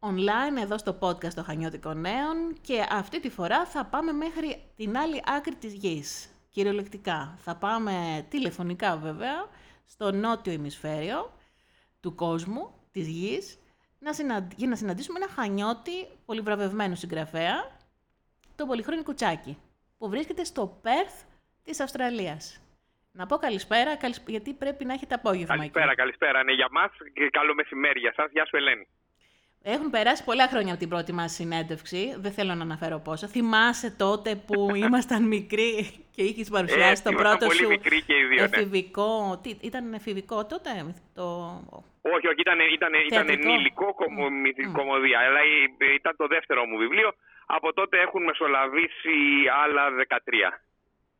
online εδώ στο podcast των Χανιώτικων Νέων και αυτή τη φορά θα πάμε μέχρι την άλλη άκρη της γης, κυριολεκτικά. Θα πάμε τηλεφωνικά βέβαια, στο νότιο ημισφαίριο του κόσμου, της γης, να για να συναντήσουμε ένα χανιώτη πολυβραβευμένο συγγραφέα, τον Πολυχρόνη Κουτσάκη, που βρίσκεται στο Πέρθ της Αυστραλίας. Να πω καλησπέρα, γιατί πρέπει να έχετε απόγευμα. Καλησπέρα, καλησπέρα. Ναι, για μας και καλό μεσημέρι για σας. Γεια σου, Ελένη. Έχουν περάσει πολλά χρόνια από την πρώτη μας συνέντευξη. Δεν θέλω να αναφέρω πόσο. Θυμάσαι τότε που ήμασταν μικροί και είχες παρουσιάσει το πρώτο πολύ σου μικρή και οι δύο, ναι. εφηβικό. Τι, ήταν εφηβικό τότε, το... Όχι, όχι, ήταν, ήταν, ήταν ενήλικο κομμωδία. Αλλά ήταν το δεύτερο μου βιβλίο. Από τότε έχουν μεσολαβήσει άλλα 13.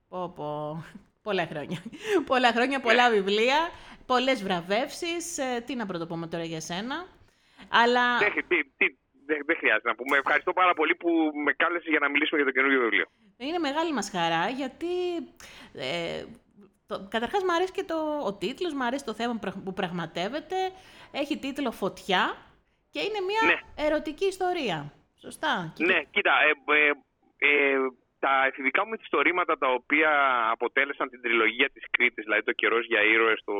Πω, πω. Πολλά χρόνια. πολλά χρόνια, πολλά βιβλία, πολλές βραβεύσεις. Ε, τι να πρωτοπούμε τώρα για σένα; Αλλά... Δεν, τι, δεν, δεν χρειάζεται να πούμε. Ευχαριστώ πάρα πολύ που με κάλεσε για να μιλήσουμε για το καινούργιο βιβλίο. Είναι μεγάλη μας χαρά γιατί... Ε, το, καταρχάς μου αρέσει και το, ο τίτλος, μου αρέσει το θέμα που πραγματεύεται. Έχει τίτλο «Φωτιά» και είναι μια ναι. ερωτική ιστορία. Σωστά; Ναι, κοίτα, ε, ε, ε, τα εφηβικά μου μυθιστορήματα τα οποία αποτέλεσαν την τριλογία της Κρήτης, δηλαδή το καιρός για ήρωες, το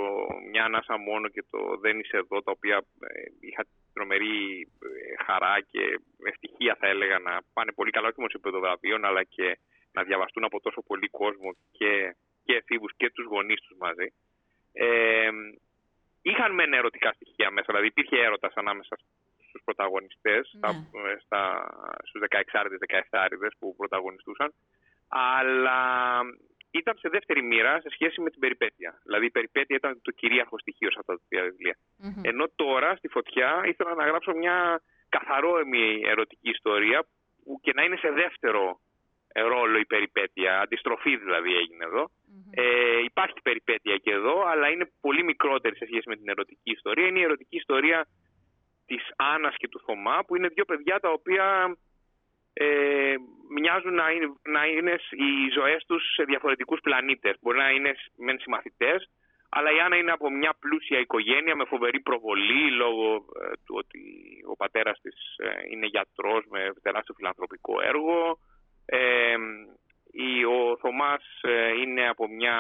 μια ανάσα μόνο και το δεν είσαι εδώ, τα οποία ε, είχα τρομερή ε, χαρά και ευτυχία θα έλεγα να πάνε πολύ καλά όχι μόνο σε παιδογραφείων αλλά και να διαβαστούν από τόσο πολύ κόσμο και, και εφήβους και τους γονείς τους μαζί. Ε, είχαν μεν ερωτικά στοιχεία μέσα, δηλαδή υπήρχε έρωτας ανάμεσα στους πρωταγωνιστές, ναι. στα, στα, στους 16-17 που πρωταγωνιστούσαν, αλλά ήταν σε δεύτερη μοίρα σε σχέση με την περιπέτεια. Δηλαδή η περιπέτεια ήταν το κυρίαρχο στοιχείο σε αυτά τα δύο Ενώ τώρα στη φωτιά ήθελα να γράψω μια καθαρόεμη ερωτική ιστορία που και να είναι σε δεύτερο ρόλο η περιπέτεια, αντιστροφή δηλαδή έγινε Ε, υπάρχει περιπέτεια και εδώ, αλλά είναι πολύ μικρότερη σε σχέση με την ερωτική ιστορία. Είναι η ερωτική ιστορία της Άννας και του Θωμά, που είναι δύο παιδιά τα οποία ε, μοιάζουν να είναι, να είναι οι ζωές τους σε διαφορετικούς πλανήτες. Μπορεί να είναι μεν συμμαθητές, αλλά η Άννα είναι από μια πλούσια οικογένεια με φοβερή προβολή λόγω ε, του ότι ο πατέρας της ε, είναι γιατρός με τεράστιο φιλανθρωπικό έργο. Ε, ο Θωμάς είναι από μια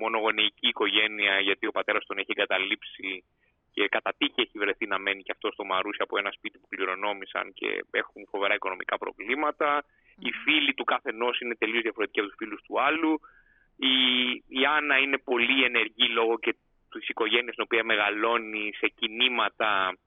μονογονεϊκή οικογένεια γιατί ο πατέρας τον έχει εγκαταλείψει και κατά τύχη έχει βρεθεί να μένει και αυτό στο Μαρούσι από ένα σπίτι που κληρονόμησαν και έχουν φοβερά οικονομικά προβλήματα. Οι φίλοι του κάθε ενός είναι τελείως διαφορετικοί από τους φίλους του άλλου. Η, η Άννα είναι πολύ ενεργή λόγω και της οικογένειας στην οποία μεγαλώνει σε κινήματα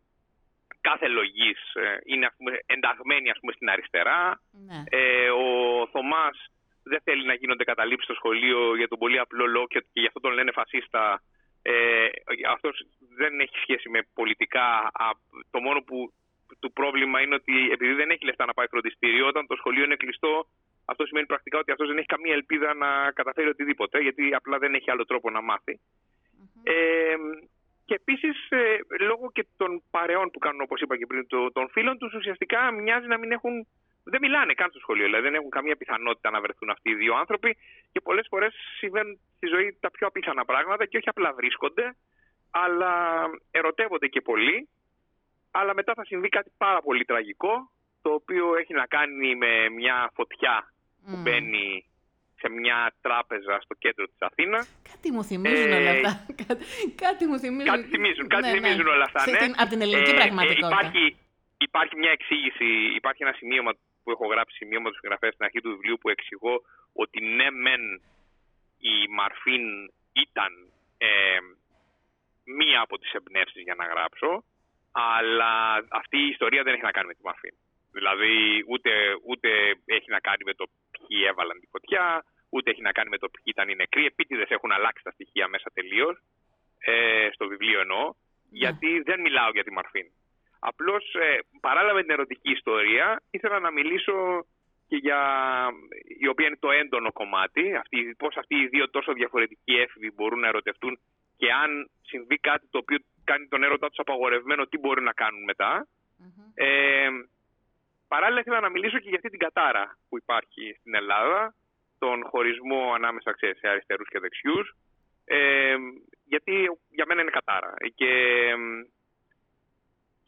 κάθε λογής. Ε, είναι ας πούμε, ενταγμένη ας πούμε, στην αριστερά. Ναι. Ε, ο Θωμάς δεν θέλει να γίνονται καταλήψεις στο σχολείο για τον πολύ απλό λόγο και γι' αυτό τον λένε φασίστα ε, αυτός δεν έχει σχέση με πολιτικά. Το μόνο που το πρόβλημα είναι ότι επειδή δεν έχει λεφτά να πάει φροντιστήριο, όταν το σχολείο είναι κλειστό, αυτό σημαίνει πρακτικά ότι αυτός δεν έχει καμία ελπίδα να καταφέρει οτιδήποτε, γιατί απλά δεν έχει άλλο τρόπο να μαθει Ε, και επίσης, ε, λόγω και των παρεών που κάνουν, όπως είπα και πριν, των φίλων τους, ουσιαστικά μοιάζει να μην έχουν δεν μιλάνε καν στο σχολείο, δηλαδή δεν έχουν καμία πιθανότητα να βρεθούν αυτοί οι δύο άνθρωποι και πολλές φορές συμβαίνουν στη ζωή τα πιο απίθανα πράγματα και όχι απλά βρίσκονται, αλλά ερωτεύονται και πολύ, αλλά μετά θα συμβεί κάτι πάρα πολύ τραγικό, το οποίο έχει να κάνει με μια φωτιά που μπαίνει σε μια τράπεζα στο κέντρο της Αθήνας. Κάτι μου θυμίζουν ε, όλα αυτά. κάτι μου θυμίζουν. Κάτι θυμίζουν, κάτι ναι, ναι. θυμίζουν όλα αυτά, ναι. από την ελληνική ε, πραγματικότητα. Ε, υπάρχει, υπάρχει μια εξήγηση, υπάρχει ένα σημείωμα που έχω γράψει σημείωμα του συγγραφέα στην αρχή του βιβλίου που εξηγώ ότι ναι μεν η Μαρφίν ήταν ε, μία από τις εμπνεύσεις για να γράψω αλλά αυτή η ιστορία δεν έχει να κάνει με τη Μαρφίν. Δηλαδή ούτε, ούτε έχει να κάνει με το ποιοι έβαλαν τη φωτιά, ούτε έχει να κάνει με το ποιοι ήταν οι νεκροί. Επίτηδες έχουν αλλάξει τα στοιχεία μέσα τελείως, ε, στο βιβλίο εννοώ, ναι. γιατί δεν μιλάω για τη Μαρφίν. Απλώς ε, παράλληλα με την ερωτική ιστορία ήθελα να μιλήσω και για η οποία είναι το έντονο κομμάτι, αυτή, πώς αυτοί οι δύο τόσο διαφορετικοί έφηβοι μπορούν να ερωτευτούν και αν συμβεί κάτι το οποίο κάνει τον έρωτά τους απαγορευμένο, τι μπορούν να κάνουν Ε, παράλληλα ήθελα να μιλήσω και για αυτή την κατάρα που υπάρχει στην Ελλάδα, τον χωρισμό ανάμεσα σε αριστερούς και δεξιούς, ε, γιατί για μένα είναι κατάρα. Και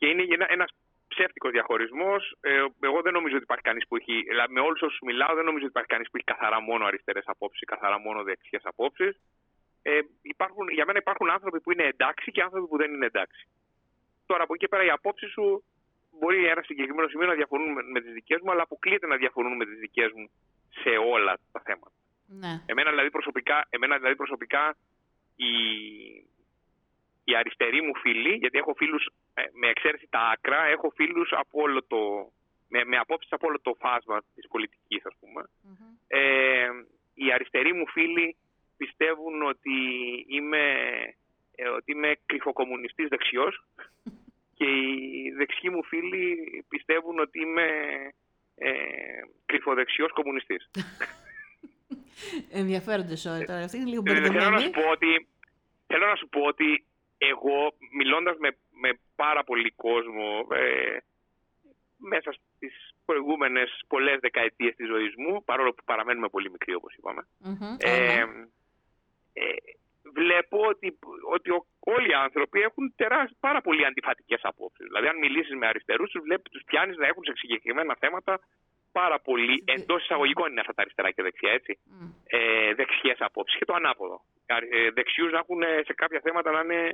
και είναι ένα, ένας ψεύτικος διαχωρισμός. Ε, εγώ δεν νομίζω ότι υπάρχει κανείς που έχει. Δηλαδή, με όλους όσους μιλάω, δεν νομίζω ότι υπάρχει κανείς που έχει καθαρά μόνο αριστερές απόψεις, καθαρά μόνο δεξιές απόψεις. Ε, υπάρχουν, για μένα υπάρχουν άνθρωποι που είναι εντάξει και άνθρωποι που δεν είναι εντάξει. Τώρα από εκεί πέρα οι απόψεις σου μπορεί ένα συγκεκριμένο σημείο να διαφωνούν με, με τις δικές μου, αλλά αποκλείεται να διαφωνούν με τις δικές μου σε όλα τα θέματα. Ναι. Εμένα δηλαδή προσωπικά, εμένα δηλαδή προσωπικά η, οι αριστεροί μου φίλοι, γιατί έχω φίλους ε, με εξαίρεση τα άκρα, έχω φίλους από όλο το, με, με απόψεις από όλο το φάσμα της πολιτικής ας πούμε. Ε, οι αριστεροί μου φίλοι πιστεύουν ότι είμαι, ε, ότι είμαι κρυφοκομμουνιστής δεξιός και οι δεξιοί μου φίλοι πιστεύουν ότι είμαι ε, κρυφοδεξιός κομμουνιστής. Ενδιαφέροντες όλοι τώρα. Αυτή είναι λίγο Ε, θέλω, να μπερδεμένη. σου πω ότι, θέλω να σου πω ότι εγώ μιλώντας με, με πάρα πολύ κόσμο ε, μέσα στις προηγούμενες πολλές δεκαετίες της ζωής μου, παρόλο που παραμένουμε πολύ μικροί όπως είπαμε, Μμμ. ε, Ε, ναι. ε, βλέπω ότι, ότι ο- όλοι οι άνθρωποι έχουν τεράσ, πάρα πολύ αντιφατικές απόψεις. Δηλαδή αν μιλήσεις με αριστερούς τους βλέπεις, τους πιάνεις να έχουν σε συγκεκριμένα θέματα πάρα πολύ, Δε- εντός εισαγωγικών είναι αυτά τα αριστερά και δεξιά έτσι, Μμ. ε, δεξιές απόψεις και το ανάποδο. Ε, δεξιούς να έχουν ε, σε κάποια θέματα να είναι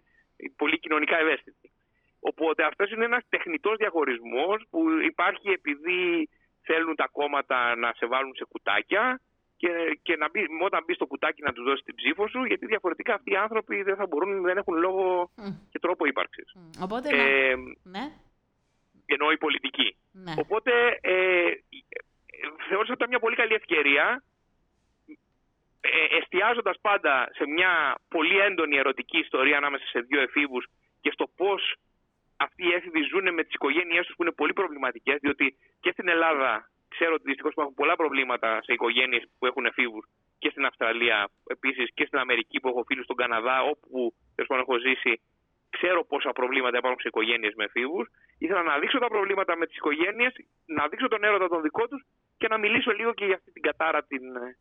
πολύ κοινωνικά ευαίσθητοι. Οπότε αυτός είναι ένας τεχνητός διαχωρισμός που υπάρχει επειδή θέλουν τα κόμματα να σε βάλουν σε κουτάκια και, και να μπει, όταν μπεις στο κουτάκι να τους δώσεις την ψήφο σου, γιατί διαφορετικά αυτοί οι άνθρωποι δεν θα μπορούν, δεν έχουν λόγο Μμ. και τρόπο ύπαρξης. Μμ. Οπότε, να... Ε, ναι, εννοώ η πολιτική. ναι. Οπότε ε, ε, θεώρησα ότι ήταν μια πολύ καλή ευκαιρία ε, εστιάζοντας πάντα σε μια πολύ έντονη ερωτική ιστορία ανάμεσα σε δύο εφήβους και στο πώς αυτοί οι έφηβοι ζουν με τις οικογένειές τους που είναι πολύ προβληματικές διότι και στην Ελλάδα ξέρω ότι δυστυχώς υπάρχουν πολλά προβλήματα σε οικογένειες που έχουν εφήβους και στην Αυστραλία επίσης και στην Αμερική που έχω φίλους στον Καναδά όπου τέλος πάντων έχω ζήσει ξέρω πόσα προβλήματα υπάρχουν σε οικογένειες με εφήβους. Ήθελα να δείξω τα προβλήματα με τις οικογένειες, να δείξω τον έρωτα τον δικό τους και να μιλήσω λίγο και για αυτή την κατάρα την, ε,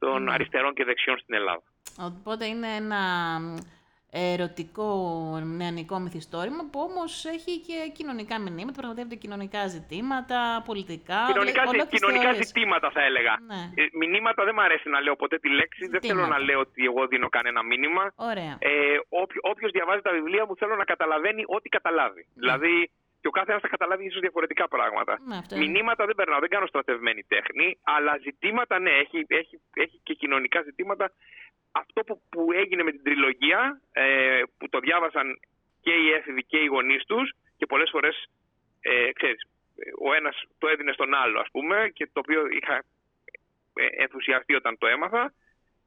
των Ναι. αριστερών και δεξιών στην Ελλάδα. Οπότε είναι ένα ερωτικό νεανικό μυθιστόρημα που όμως έχει και κοινωνικά μηνύματα, πραγματεύεται κοινωνικά ζητήματα, πολιτικά, κοινωνικά, ζη- ολόκληρες κοινωνικά θεωρίες. ζητήματα θα έλεγα. Ναι. Ε, μηνύματα δεν μου αρέσει να λέω ποτέ τη λέξη, δεν θέλω Ζητήματα. να λέω ότι εγώ δίνω κανένα μήνυμα. Ωραία. Ε, Όποιος διαβάζει τα βιβλία μου θέλω να καταλαβαίνει ό,τι καταλάβει. Δηλαδή και ο κάθε ένας θα καταλάβει ίσως διαφορετικά πράγματα. Ναι, αυτό είναι. Μηνύματα δεν περνάω, δεν κάνω στρατευμένη τέχνη, αλλά ζητήματα ναι, έχει, έχει, έχει και κοινωνικά ζητήματα. Αυτό που, που έγινε με την τριλογία, ε, που το διάβασαν και οι έφηβοι και οι γονείς τους και πολλές φορές, ε, ξέρεις, ο ένας το έδινε στον άλλο, ας πούμε, και το οποίο είχα ε, ενθουσιαστεί όταν το έμαθα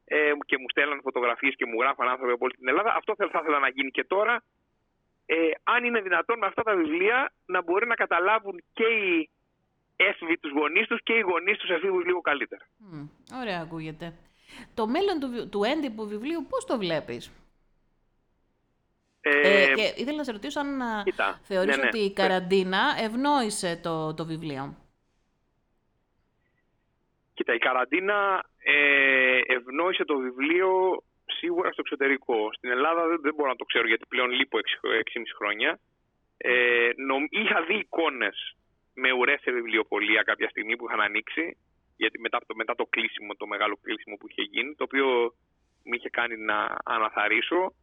ε, και μου στέλναν φωτογραφίες και μου γράφαν άνθρωποι από όλη την Ελλάδα. Αυτό θα, θα ήθελα να γίνει και τώρα. Ε, αν είναι δυνατόν με αυτά τα βιβλία να μπορεί να καταλάβουν και οι έφηβοι τους γονείς τους και οι γονείς τους εφήβους λίγο καλύτερα. Μμ, Ωραία ακούγεται. Το μέλλον του, βι- του έντυπου βιβλίου πώς το βλέπεις; Ε, Ε, και ήθελα να σε ρωτήσω αν α, κοίτα, θεωρείς ναι, ναι. ότι η καραντίνα ευνόησε το, το βιβλίο; Κοίτα, η καραντίνα ε, ευνόησε το βιβλίο σίγουρα στο εξωτερικό. Στην Ελλάδα δεν, δεν μπορώ να το ξέρω γιατί πλέον λείπω 6,5 χρόνια. Ε, νομ- είχα δει εικόνες με ουρές σε βιβλιοπολία κάποια στιγμή που είχαν ανοίξει γιατί μετά το, μετά το κλείσιμο, το μεγάλο κλείσιμο που είχε γίνει, το οποίο με είχε κάνει να αναθαρίσω.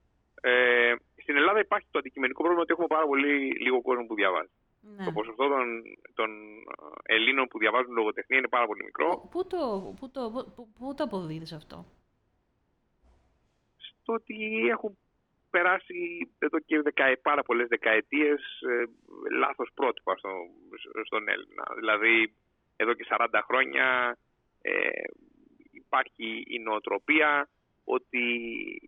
Ε, στην Ελλάδα υπάρχει το αντικειμενικό πρόβλημα ότι έχουμε πάρα πολύ λίγο κόσμο που διαβάζει. Ναι. Το ποσοστό των, των ε, Ελλήνων που διαβάζουν λογοτεχνία είναι πάρα πολύ μικρό. Πού- Πού το, πού το, πού, πού το αποδίδεις αυτό; Στο ότι έχουν περάσει εδώ και δεκα, πάρα πολλές δεκαετίες ε, λάθος πρότυπα στο, στον Έλληνα. Δηλαδή, εδώ και 40 χρόνια ε, υπάρχει η νοοτροπία ότι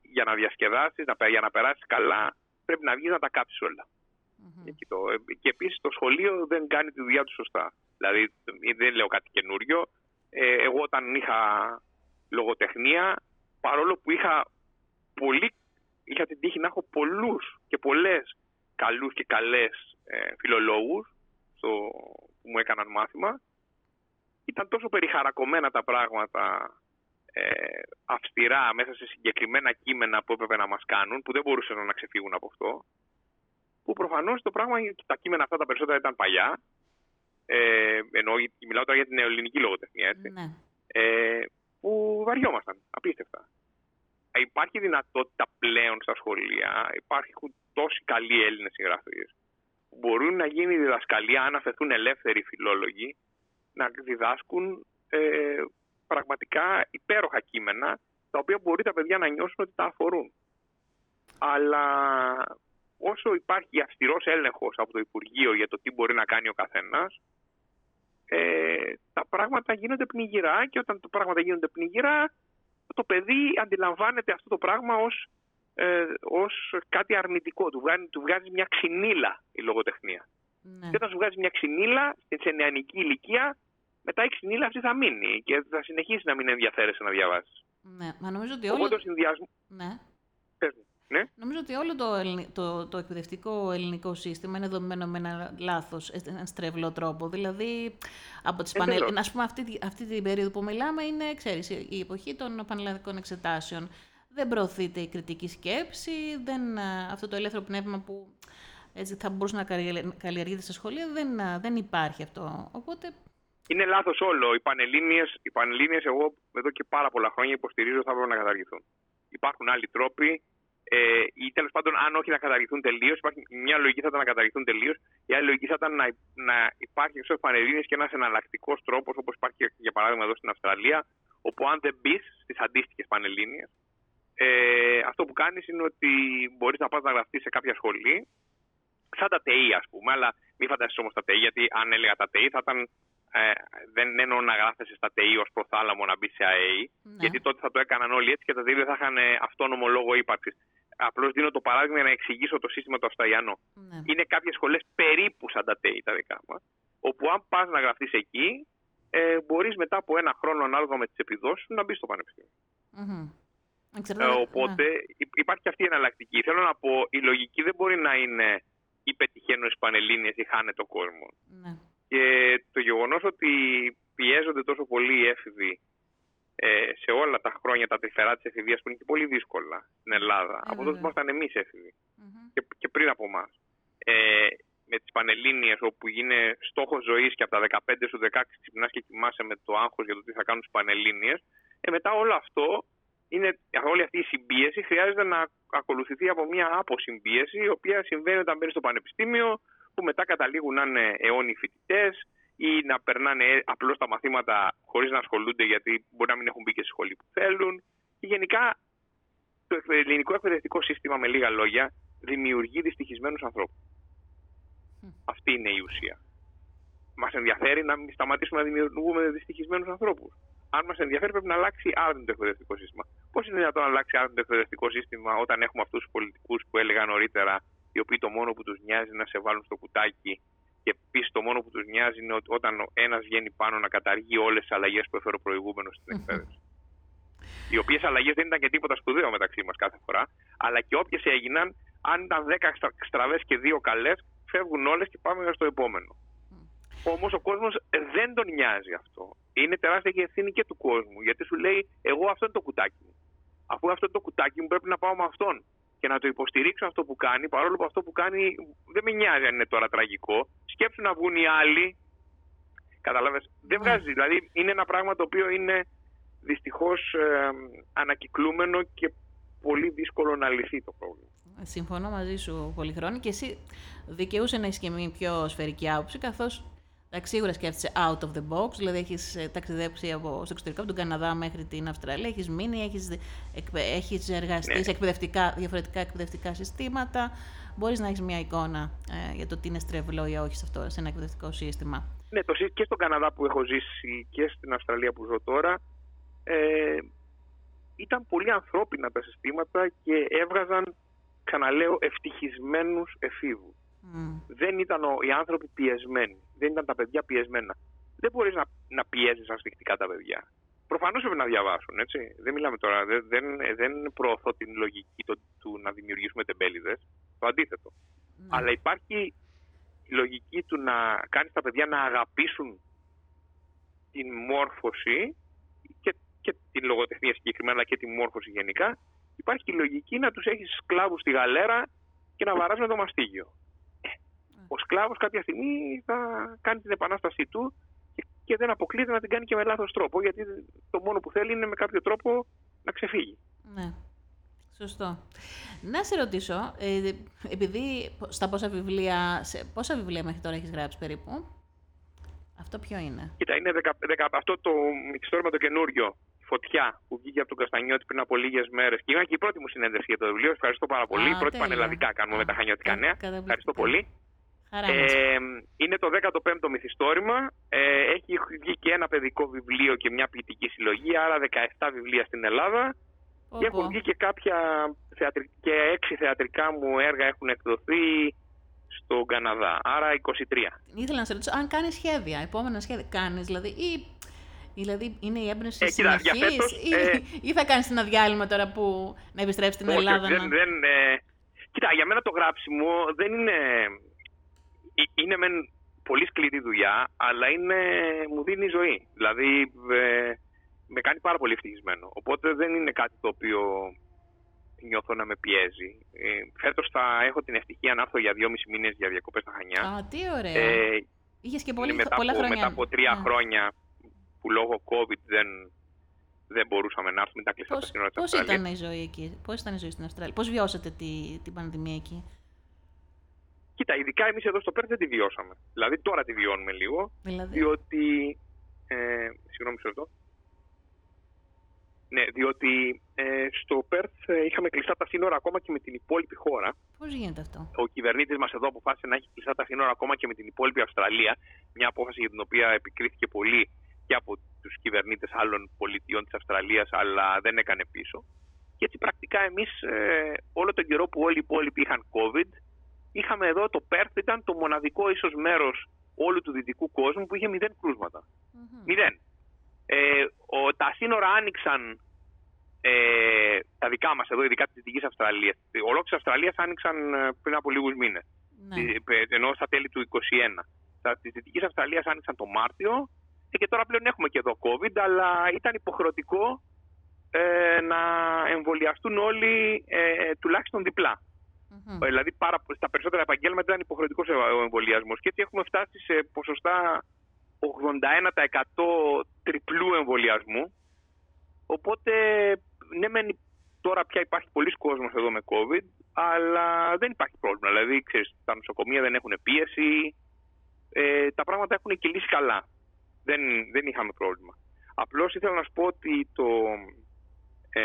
για να διασκεδάσεις, να, πε- για να περάσεις καλά, πρέπει να βγεις να τα κάψεις όλα. Μμμ. Και, το, και επίσης το σχολείο δεν κάνει τη δουλειά του σωστά. Δηλαδή δεν λέω κάτι καινούριο. Ε, εγώ όταν είχα λογοτεχνία, παρόλο που είχα πολύ, είχα την τύχη να έχω πολλούς και πολλές καλούς και καλές ε, φιλολόγους στο, που μου έκαναν μάθημα, ήταν τόσο περιχαρακωμένα τα πράγματα ε, αυστηρά μέσα σε συγκεκριμένα κείμενα που έπρεπε να μας κάνουν, που δεν μπορούσαν να ξεφύγουν από αυτό, που προφανώς το πράγμα, τα κείμενα αυτά τα περισσότερα ήταν παλιά, ε, εννοώ, μιλάω τώρα για την ελληνική λογοτεχνία, έτσι, Ναι. ε, που βαριόμασταν, απίστευτα. Υπάρχει δυνατότητα πλέον στα σχολεία, υπάρχουν τόσοι καλοί Έλληνες συγγραφείς, που μπορούν να γίνει διδασκαλία αν αφαιθούν ελεύθεροι φιλόλογοι, να διδάσκουν ε, πραγματικά υπέροχα κείμενα, τα οποία μπορεί τα παιδιά να νιώσουν ότι τα αφορούν. Αλλά όσο υπάρχει αυστηρός έλεγχος από το Υπουργείο για το τι μπορεί να κάνει ο καθένας, ε, τα πράγματα γίνονται πνιγυρά και όταν τα πράγματα γίνονται πνιγυρά, το παιδί αντιλαμβάνεται αυτό το πράγμα ως, ε, ως κάτι αρνητικό. Του βγάζει, του βγάζει μια ξυνήλα η λογοτεχνία. Ναι. Και όταν σου βγάζει μια ξυνήλα σε νεανική ηλικία, μετά η ξυνήλα αυτή θα μείνει και θα συνεχίσει να μην ενδιαφέρεσαι να διαβάσεις. ναι. Μα νομίζω ότι όλο... Οπότε ο συνδυασμό. Ναι. Πες μου. Ναι. Νομίζω ότι όλο το, ελλη- το, το εκπαιδευτικό ελληνικό σύστημα είναι δομημένο με ένα λάθος, ε, έναν στρεβλό τρόπο. Δηλαδή, από τις πανε... Εντελώς. ας πούμε, αυτή, τη- αυτή την περίοδο που μιλάμε είναι, ξέρεις, η η εποχή των πανελλαδικών εξετάσεων. Δεν προωθείται η κριτική σκέψη, δεν, α, αυτό το ελεύθερο πνεύμα που έτσι, θα μπορούσε να καλλιεργ- καλλιεργείται στα σχολεία, δεν, α, δεν υπάρχει αυτό. Οπότε, Είναι λάθος όλο. Οι πανελλήνιες, οι πανελλήνιες, εγώ εδώ και πάρα πολλά χρόνια υποστηρίζω ότι θα έπρεπε να καταργηθούν. Υπάρχουν άλλοι τρόποι. Ε, ή τέλος πάντων, αν όχι να καταργηθούν τελείως, υπάρχει μια λογική θα ήταν να καταργηθούν τελείως. Η άλλη λογική θα ήταν να, να υπάρχει εξω πανελλήνιες και ένας εναλλακτικός τρόπος, όπως υπάρχει για παράδειγμα εδώ στην Αυστραλία, όπου αν δεν μπεις στις αντίστοιχες πανελλήνιες, ε, αυτό που κάνεις είναι ότι μπορείς να πας να γραφτείς σε κάποια σχολή, σαν τα ΤΕΗ, ας πούμε, αλλά μην φανταστείς όμως τα ΤΕΗ, γιατί αν έλεγα τα ΤΕΗ θα ήταν. Ε, δεν εννοώ να γράφεσαι στα ΤΕΗ ως προθάλαμο να μπει σε ΑΕΗ, ναι. γιατί τότε θα το έκαναν όλοι έτσι και τα ΤΕΗ δεν θα είχαν ε, αυτόνομο λόγο ύπαρξης. Απλώς δίνω το παράδειγμα για να εξηγήσω το σύστημα το Αυστραλιανό. ναι. Είναι κάποιες σχολές περίπου σαν τα ΤΕΗ τα δικά μας, όπου αν πας να γραφτείς εκεί, ε, μπορείς μετά από ένα χρόνο ανάλογα με τις επιδόσεις σου να μπεις στο πανεπιστήμιο. Μμμ. Ε, Εξαρτάται- οπότε υ- υπάρχει και αυτή η εναλλακτική. Θέλω να πω, η λογική δεν μπορεί να είναι ή πετυχαίνουν στι πανελλήνιες ή χάνε το κόσμο. Ναι. Και το γεγονός ότι πιέζονται τόσο πολύ οι έφηβοι ε, σε όλα τα χρόνια τα τρυφερά της εφηβείας που είναι και πολύ δύσκολα στην Ελλάδα, από τότε βέβαια. που ήμασταν εμείς έφηβοι Μμμ. και, και πριν από εμάς. Ε, με τις πανελλήνιες όπου είναι στόχος ζωής και από τα 15 σου 16 ξυπνάς και κοιμάσαι με το άγχος για το τι θα κάνουν στις πανελλήνιες, ε, μετά όλο αυτό, είναι, όλη αυτή η συμπίεση χρειάζεται να ακολουθηθεί από μια αποσυμπίεση, η οποία συμβαίνει όταν μπαίνεις στο πανεπιστήμιο, που μετά καταλήγουν να είναι αιώνιοι φοιτητές ή να περνάνε απλώς τα μαθήματα χωρίς να ασχολούνται γιατί μπορεί να μην έχουν μπει και στη σχολή που θέλουν. Και γενικά το εκπαιδε- ελληνικό εκπαιδευτικό σύστημα, με λίγα λόγια, δημιουργεί δυστυχισμένους ανθρώπους. Μμ. Αυτή είναι η ουσία. Μας ενδιαφέρει να μην σταματήσουμε να δημιουργούμε δυστυχισμένους ανθρώπους. Αν μας ενδιαφέρει, πρέπει να αλλάξει άρδιν το εκπαιδευτικό σύστημα. Πώς είναι δυνατόν να αλλάξει άρδιν το εκπαιδευτικό σύστημα όταν έχουμε αυτούς τους πολιτικούς που έλεγα νωρίτερα, οι οποίοι το μόνο που τους νοιάζει είναι να σε βάλουν στο κουτάκι και επίσης το μόνο που τους νοιάζει είναι ότι όταν ένας βγαίνει πάνω να καταργεί όλες τις αλλαγές που έφερε ο προηγούμενος στην εκπαίδευση. Οι οποίες αλλαγές δεν ήταν και τίποτα σπουδαίο μεταξύ μας κάθε φορά, αλλά και όποιες έγιναν, αν ήταν 10 στραβές και 2 καλές, φεύγουν όλες και πάμε στο επόμενο. Όμως ο κόσμος δεν τον νοιάζει αυτό. Είναι τεράστια και ευθύνη και του κόσμου, γιατί σου λέει: Εγώ αυτό είναι το κουτάκι μου. Αφού αυτό είναι το κουτάκι μου, πρέπει να πάω με αυτόν και να το υποστηρίξω αυτό που κάνει, παρόλο που αυτό που κάνει δεν με νοιάζει αν είναι τώρα τραγικό. Σκέψου να βγουν οι άλλοι. Καταλάβες, δεν Ναι. βγάζει. Δηλαδή είναι ένα πράγμα το οποίο είναι δυστυχώς ε, ανακυκλούμενο και πολύ δύσκολο να λυθεί το πρόβλημα. Συμφωνώ μαζί σου πολύ χρόνο και εσύ δικαιούσε να έχεις και μια πιο σφαιρική άποψη, καθώς σίγουρα σκέφτεσαι out of the box, δηλαδή έχεις ταξιδέψει από, στο εξωτερικό, από τον Καναδά μέχρι την Αυστραλία, έχεις μείνει, έχεις έχεις εργαστεί Ναι. σε εκπαιδευτικά, διαφορετικά εκπαιδευτικά συστήματα. Μπορείς να έχεις μια εικόνα ε, για το τι είναι στρεβλό ή όχι σε, αυτό, σε ένα εκπαιδευτικό σύστημα. Ναι, το, σύ- και στον Καναδά που έχω ζήσει και στην Αυστραλία που ζω τώρα, ε, ήταν πολύ ανθρώπινα τα συστήματα και έβγαζαν, ξαναλέω, ευτυχισμένους εφήβους. Μμ. Δεν ήταν ο- οι άνθρωποι πιεσμένοι. Δεν ήταν τα παιδιά πιεσμένα. Δεν μπορείς να, να πιέζεις ασφιχτικά τα παιδιά. Προφανώς πρέπει να διαβάσουν, έτσι. Δεν μιλάμε τώρα. Δεν, δεν, δεν προωθώ την λογική το, του να δημιουργήσουμε τεμπέληδες. Το αντίθετο. Ναι. Αλλά υπάρχει η λογική του να κάνεις τα παιδιά να αγαπήσουν την μόρφωση και, και την λογοτεχνία συγκεκριμένα αλλά και τη μόρφωση γενικά. Υπάρχει και η λογική να τους έχεις σκλάβους στη γαλέρα και να βαράς με το μαστίγιο. Ο σκλάβος κάποια στιγμή θα κάνει την επανάστασή του και δεν αποκλείεται να την κάνει και με λάθος τρόπο, γιατί το μόνο που θέλει είναι με κάποιο τρόπο να ξεφύγει. Ναι. Σωστό. Να σε ρωτήσω, ε, επειδή στα πόσα βιβλία, σε πόσα βιβλία μέχρι τώρα έχεις γράψει περίπου, αυτό ποιο είναι; Κοίτα, είναι δεκα, δεκα, αυτό το μυθιστόρημα το καινούριο, Φωτιά, που βγήκε από τον Καστανιώτη πριν από λίγες μέρες. Και είναι και η πρώτη μου συνέντευξη για το βιβλίο. Ευχαριστώ πάρα πολύ. Α, πρώτη τέλεια. πανελλαδικά κάνουμε με τα χανιώτικα νέα. Ευχαριστώ πολύ. Χαρά μας. Ε, είναι το 15ο μυθιστόρημα. Ε, έχει βγει και ένα παιδικό βιβλίο και μια ποιητική συλλογή, άρα 17 βιβλία στην Ελλάδα. Πω, Και πω. έχουν βγει και κάποια θεατρι... και έξι θεατρικά μου έργα έχουν εκδοθεί στον Καναδά. Άρα 23. Ήθελα να σε ρωτήσω αν κάνεις σχέδια, επόμενα σχέδια. Κάνεις δηλαδή, ή δηλαδή είναι η έμπνευση Ε, κοίτα, για συνεχής, φέτος, ή, ε, ή θα κάνεις ένα διάλειμμα τώρα που να επιστρέψεις στην Όχι, Ελλάδα. δεν, να... δεν, ε, κοίτα, για μένα το γράψιμο δεν είναι... ε, Είναι μεν πολύ σκληρή δουλειά, αλλά είναι, μου δίνει ζωή. Δηλαδή, ε, με κάνει πάρα πολύ ευτυχισμένο. Οπότε δεν είναι κάτι το οποίο νιώθω να με πιέζει. Ε, φέτος θα έχω την ευτυχία να έρθω για δυόμιση μήνες για διακοπές στα Χανιά. Α, τι ωραία. Ε, Είχες και είναι πολύ, μετά, πολλά από, χρόνια. μετά από τρία Ναι. χρόνια που λόγω COVID δεν, δεν μπορούσαμε να έρθουμε, τα κλειστά τα Πώς, σύνορα της πώς Αυστραλίας. ήταν η ζωή εκεί, πώς ήταν η ζωή στην Αυστραλία, πώς βιώσατε τη, την πανδημία εκεί; Κοίτα, ειδικά εμείς εδώ στο Πέρθ δεν τη βιώσαμε. Δηλαδή τώρα τη βιώνουμε λίγο, Δηλαδή, διότι... Ε, συγγνώμη σε αυτό. Ναι, διότι ε, στο Πέρθ ε, είχαμε κλειστά τα σύνορα ακόμα και με την υπόλοιπη χώρα. πώς γίνεται αυτό; Ο κυβερνήτης μας εδώ αποφάσισε να έχει κλειστά τα σύνορα ακόμα και με την υπόλοιπη Αυστραλία. Μια απόφαση για την οποία επικρίθηκε πολύ και από τους κυβερνήτες άλλων πολιτιών της Αυστραλίας, αλλά δεν έκανε πίσω. Και έτσι πρακτικά εμείς όλο τον καιρό που όλοι οι υπόλοιποι είχαν COVID, είχαμε εδώ το Πέρθ, ήταν το μοναδικό ίσως μέρος όλου του δυτικού κόσμου που είχε μηδέν κρούσματα. Μμμ. Μηδέν. Ε, ο, τα σύνορα άνοιξαν ε, τα δικά μας εδώ, ειδικά της Δυτικής Αυστραλίας. Ολόκληρης Αυστραλίας άνοιξαν ε, πριν από λίγους μήνες. Ναι. Ε, Ενώ στα τέλη του 2021. Τα της Δυτικής Αυστραλίας άνοιξαν το Μάρτιο ε, και τώρα πλέον έχουμε και εδώ COVID, αλλά ήταν υποχρεωτικό ε, να εμβολιαστούν όλοι ε, τουλάχιστον διπλά. Μμμ. Ε, Δηλαδή, πάρα, στα περισσότερα επαγγέλματα ήταν υποχρεωτικός ο εμβολιασμός. Και έτσι έχουμε φτάσει σε ποσοστά 81% τριπλού εμβολιασμού. Οπότε, ναι, μεν τώρα πια υπάρχει πολλοί κόσμος εδώ με COVID, αλλά δεν υπάρχει πρόβλημα. Δηλαδή, ξέρεις, τα νοσοκομεία δεν έχουν πίεση, ε, τα πράγματα έχουν κυλήσει καλά. Δεν, δεν είχαμε πρόβλημα. Απλώς ήθελα να σου πω ότι το... Ε,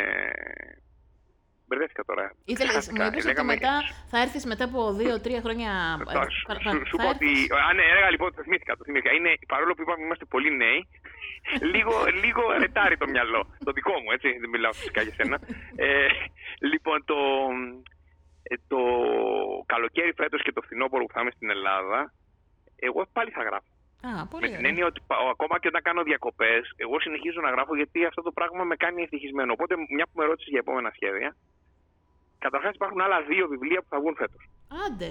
μπερδεύτηκα τώρα. Ήθελες, μου Ξεχάστηκα. είπες ότι Λέγαμε- μετά θα έρθεις μετά από δύο-τρία χρόνια... ε, θα, πα- σου, πα- σου θα πω ότι. έρθεις- Α, ναι, έλεγα λοιπόν, το θυμήθηκα. Το θυμήθηκα. Είναι, παρόλο που είπαμε είμαστε πολύ νέοι, λίγο, λίγο ρετάρει το μυαλό. Το δικό μου, έτσι. Δεν μιλάω φυσικά για σένα. Ε, λοιπόν, το, ε, το καλοκαίρι φέτος και το φθινόπωρο που θα είμαι στην Ελλάδα, εγώ πάλι θα γράφω. Α, πολύ Με την ωραία. έννοια ότι πα- ακόμα και όταν κάνω διακοπές, εγώ συνεχίζω να γράφω γιατί αυτό το πράγμα με κάνει ευτυχισμένο. Οπότε, μια που με ρώτησες για επόμενα σχέδια, καταρχάς υπάρχουν άλλα δύο βιβλία που θα βγουν φέτος. Άντε.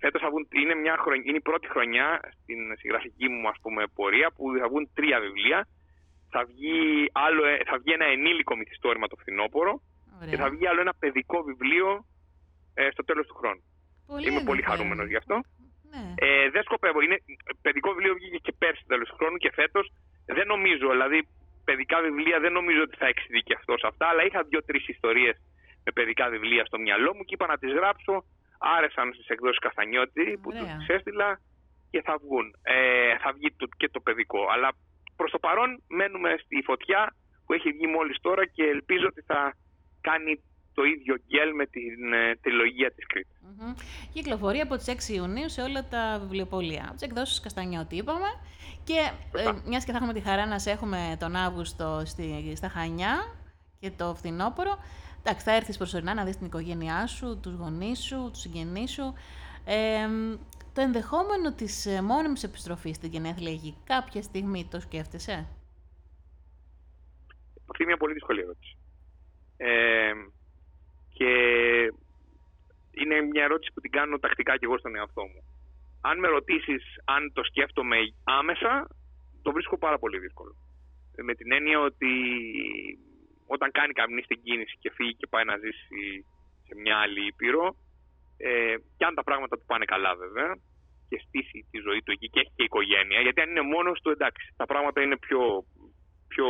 Φέτος θα βγουν, είναι, μια χρονιά, είναι η πρώτη χρονιά στην συγγραφική μου ας πούμε, πορεία που θα βγουν τρία βιβλία. Θα βγει, άλλο, ε, θα βγει ένα ενήλικο μυθιστόρημα το φθινόπωρο και θα Ωραία. βγει άλλο ένα παιδικό βιβλίο ε, στο τέλος του χρόνου. Πολύ Είμαι πολύ ενδιαφέρον. χαρούμενος γι' αυτό. Ναι. Ε, δεν σκοπεύω. Είναι, παιδικό βιβλίο βγήκε και πέρσι στο τέλος του χρόνου και φέτος δεν νομίζω, δηλαδή παιδικά βιβλία δεν νομίζω ότι θα εξειδικευτώ σε αυτά, αλλά είχα δύο-τρεις ιστορίες με παιδικά βιβλία στο μυαλό μου και είπα να τις γράψω. Άρεσαν στις εκδόσεις Καστανιώτη που Ωραία. τους έστειλα και θα βγουν. Ε, θα βγει το, και το παιδικό. Αλλά προς το παρόν μένουμε στη φωτιά που έχει βγει μόλις τώρα και ελπίζω ότι θα κάνει το ίδιο γκέλ με την ε, τριλογία της Κρήτης. Μμμ. Κυκλοφορεί από τις 6 Ιουνίου σε όλα τα βιβλιοπωλεία. Από τις εκδόσεις Καστανιώτη είπαμε. Και ε, Σωστά. μιας και θα έχουμε τη χαρά να σε έχουμε τον Αύγουστο στη, στα Χανιά και το φθινόπωρο, εντάξει, θα έρθεις προσωρινά να δεις την οικογένειά σου, τους γονείς σου, τους συγγενείς σου. Ε, το ενδεχόμενο της ε, μόνιμης επιστροφής στην γενέθλια γη, κάποια στιγμή το σκέφτεσαι; Αυτή είναι μια πολύ δύσκολη ερώτηση. Ε, και είναι μια ερώτηση που την κάνω τακτικά και εγώ στον εαυτό μου. Αν με ρωτήσεις αν το σκέφτομαι άμεσα, το βρίσκω πάρα πολύ δύσκολο. Ε, Με την έννοια ότι όταν κάνει κανείς την κίνηση και φύγει και πάει να ζήσει σε μια άλλη ήπειρο, ε, και αν τα πράγματα του πάνε καλά βέβαια, και στήσει τη ζωή του εκεί και έχει και οικογένεια. Γιατί αν είναι μόνος του, εντάξει, τα πράγματα είναι πιο, πιο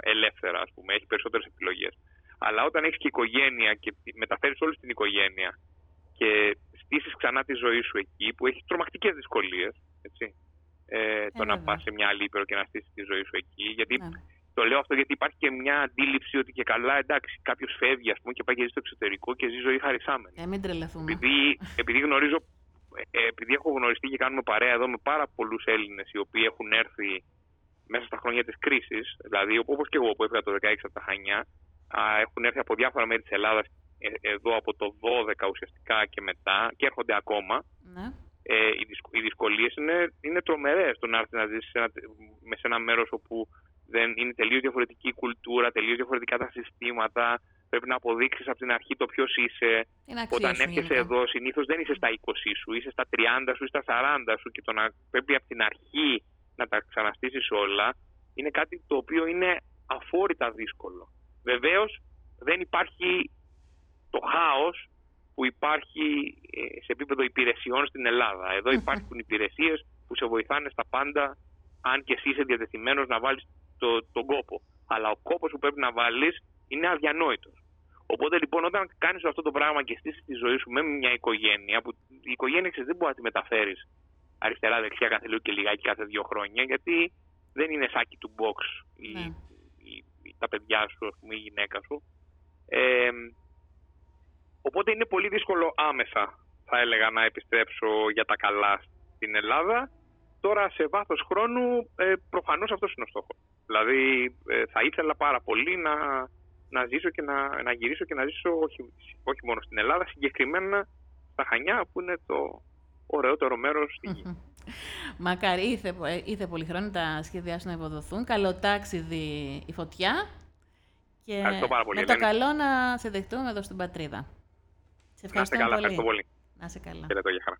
ελεύθερα, ας πούμε, έχει περισσότερες επιλογές. Αλλά όταν έχεις και οικογένεια και μεταφέρεις όλη την οικογένεια και στήσεις ξανά τη ζωή σου εκεί, που έχεις τρομακτικές δυσκολίες. Ε, το ε, να πας σε μια άλλη ήπειρο και να στήσεις τη ζωή σου εκεί. Γιατί ναι. Το λέω αυτό γιατί υπάρχει και μια αντίληψη ότι και καλά, εντάξει, κάποιος φεύγει ας πούμε, και πάει και ζει στο εξωτερικό και ζει ζωή χαρισάμενη. Ε, μην τρελαθούμε. Επειδή, επειδή γνωρίζω, ε, επειδή έχω γνωριστεί και κάνουμε παρέα εδώ με πάρα πολλούς Έλληνες οι οποίοι έχουν έρθει μέσα στα χρόνια της κρίσης, δηλαδή όπως και εγώ που έφυγα το 16 από τα Χανιά, έχουν έρθει από διάφορα μέρη της Ελλάδας ε, εδώ από το 12 ουσιαστικά και μετά και έρχονται ακόμα. Ναι. Ε, οι, οι δυσκολίες είναι, είναι τρομερές το να έρθει να ζήσει σε ένα μέρος όπου δεν είναι τελείως διαφορετική η κουλτούρα, τελείως διαφορετικά τα συστήματα. Πρέπει να αποδείξεις από την αρχή το ποιος είσαι. Όταν έρχεσαι εδώ, συνήθως δεν είσαι στα 20 σου, είσαι στα 30 σου ή στα 40 σου και το να πρέπει από την αρχή να τα ξαναστήσεις όλα είναι κάτι το οποίο είναι αφόρητα δύσκολο. Βεβαίως δεν υπάρχει το χάος που υπάρχει ε, σε επίπεδο υπηρεσιών στην Ελλάδα. Εδώ υπάρχουν υπηρεσίες που σε βοηθάνε στα πάντα αν και εσύ είσαι διατεθειμένος να βάλεις το, τον κόπο. Αλλά ο κόπος που πρέπει να βάλεις είναι αδιανόητος. Οπότε λοιπόν, όταν κάνεις αυτό το πράγμα και στήσεις τη ζωή σου με μια οικογένεια, που η οικογένεια ξέρεις δεν μπορεί να τη μεταφέρεις αριστερά-δεξιά κάθε λίγο και λιγάκι κάθε δύο χρόνια, γιατί δεν είναι σάκι του box η, ναι. η, τα παιδιά σου, ας πούμε, η γυναίκα σου. Ε, οπότε είναι πολύ δύσκολο άμεσα, θα έλεγα, να επιστρέψω για τα καλά στην Ελλάδα. Τώρα σε βάθος χρόνου ε, προφανώς αυτός είναι ο στόχος. Δηλαδή ε, θα ήθελα πάρα πολύ να, να ζήσω και να, να γυρίσω και να ζήσω όχι, όχι μόνο στην Ελλάδα, συγκεκριμένα στα Χανιά που είναι το ωραιότερο μέρος στη γη. Μακάρι, ήρθε, ήρθε πολύ χρόνο τα σχέδιά σου να υποδοθούν. Καλό τάξιδι η φωτιά. Και πάρα πολύ, με το καλό να σε δεχτούμε εδώ στην πατρίδα. Σε ευχαριστώ πολύ. Να σε καλά. Χαιρετώ, για χαρά.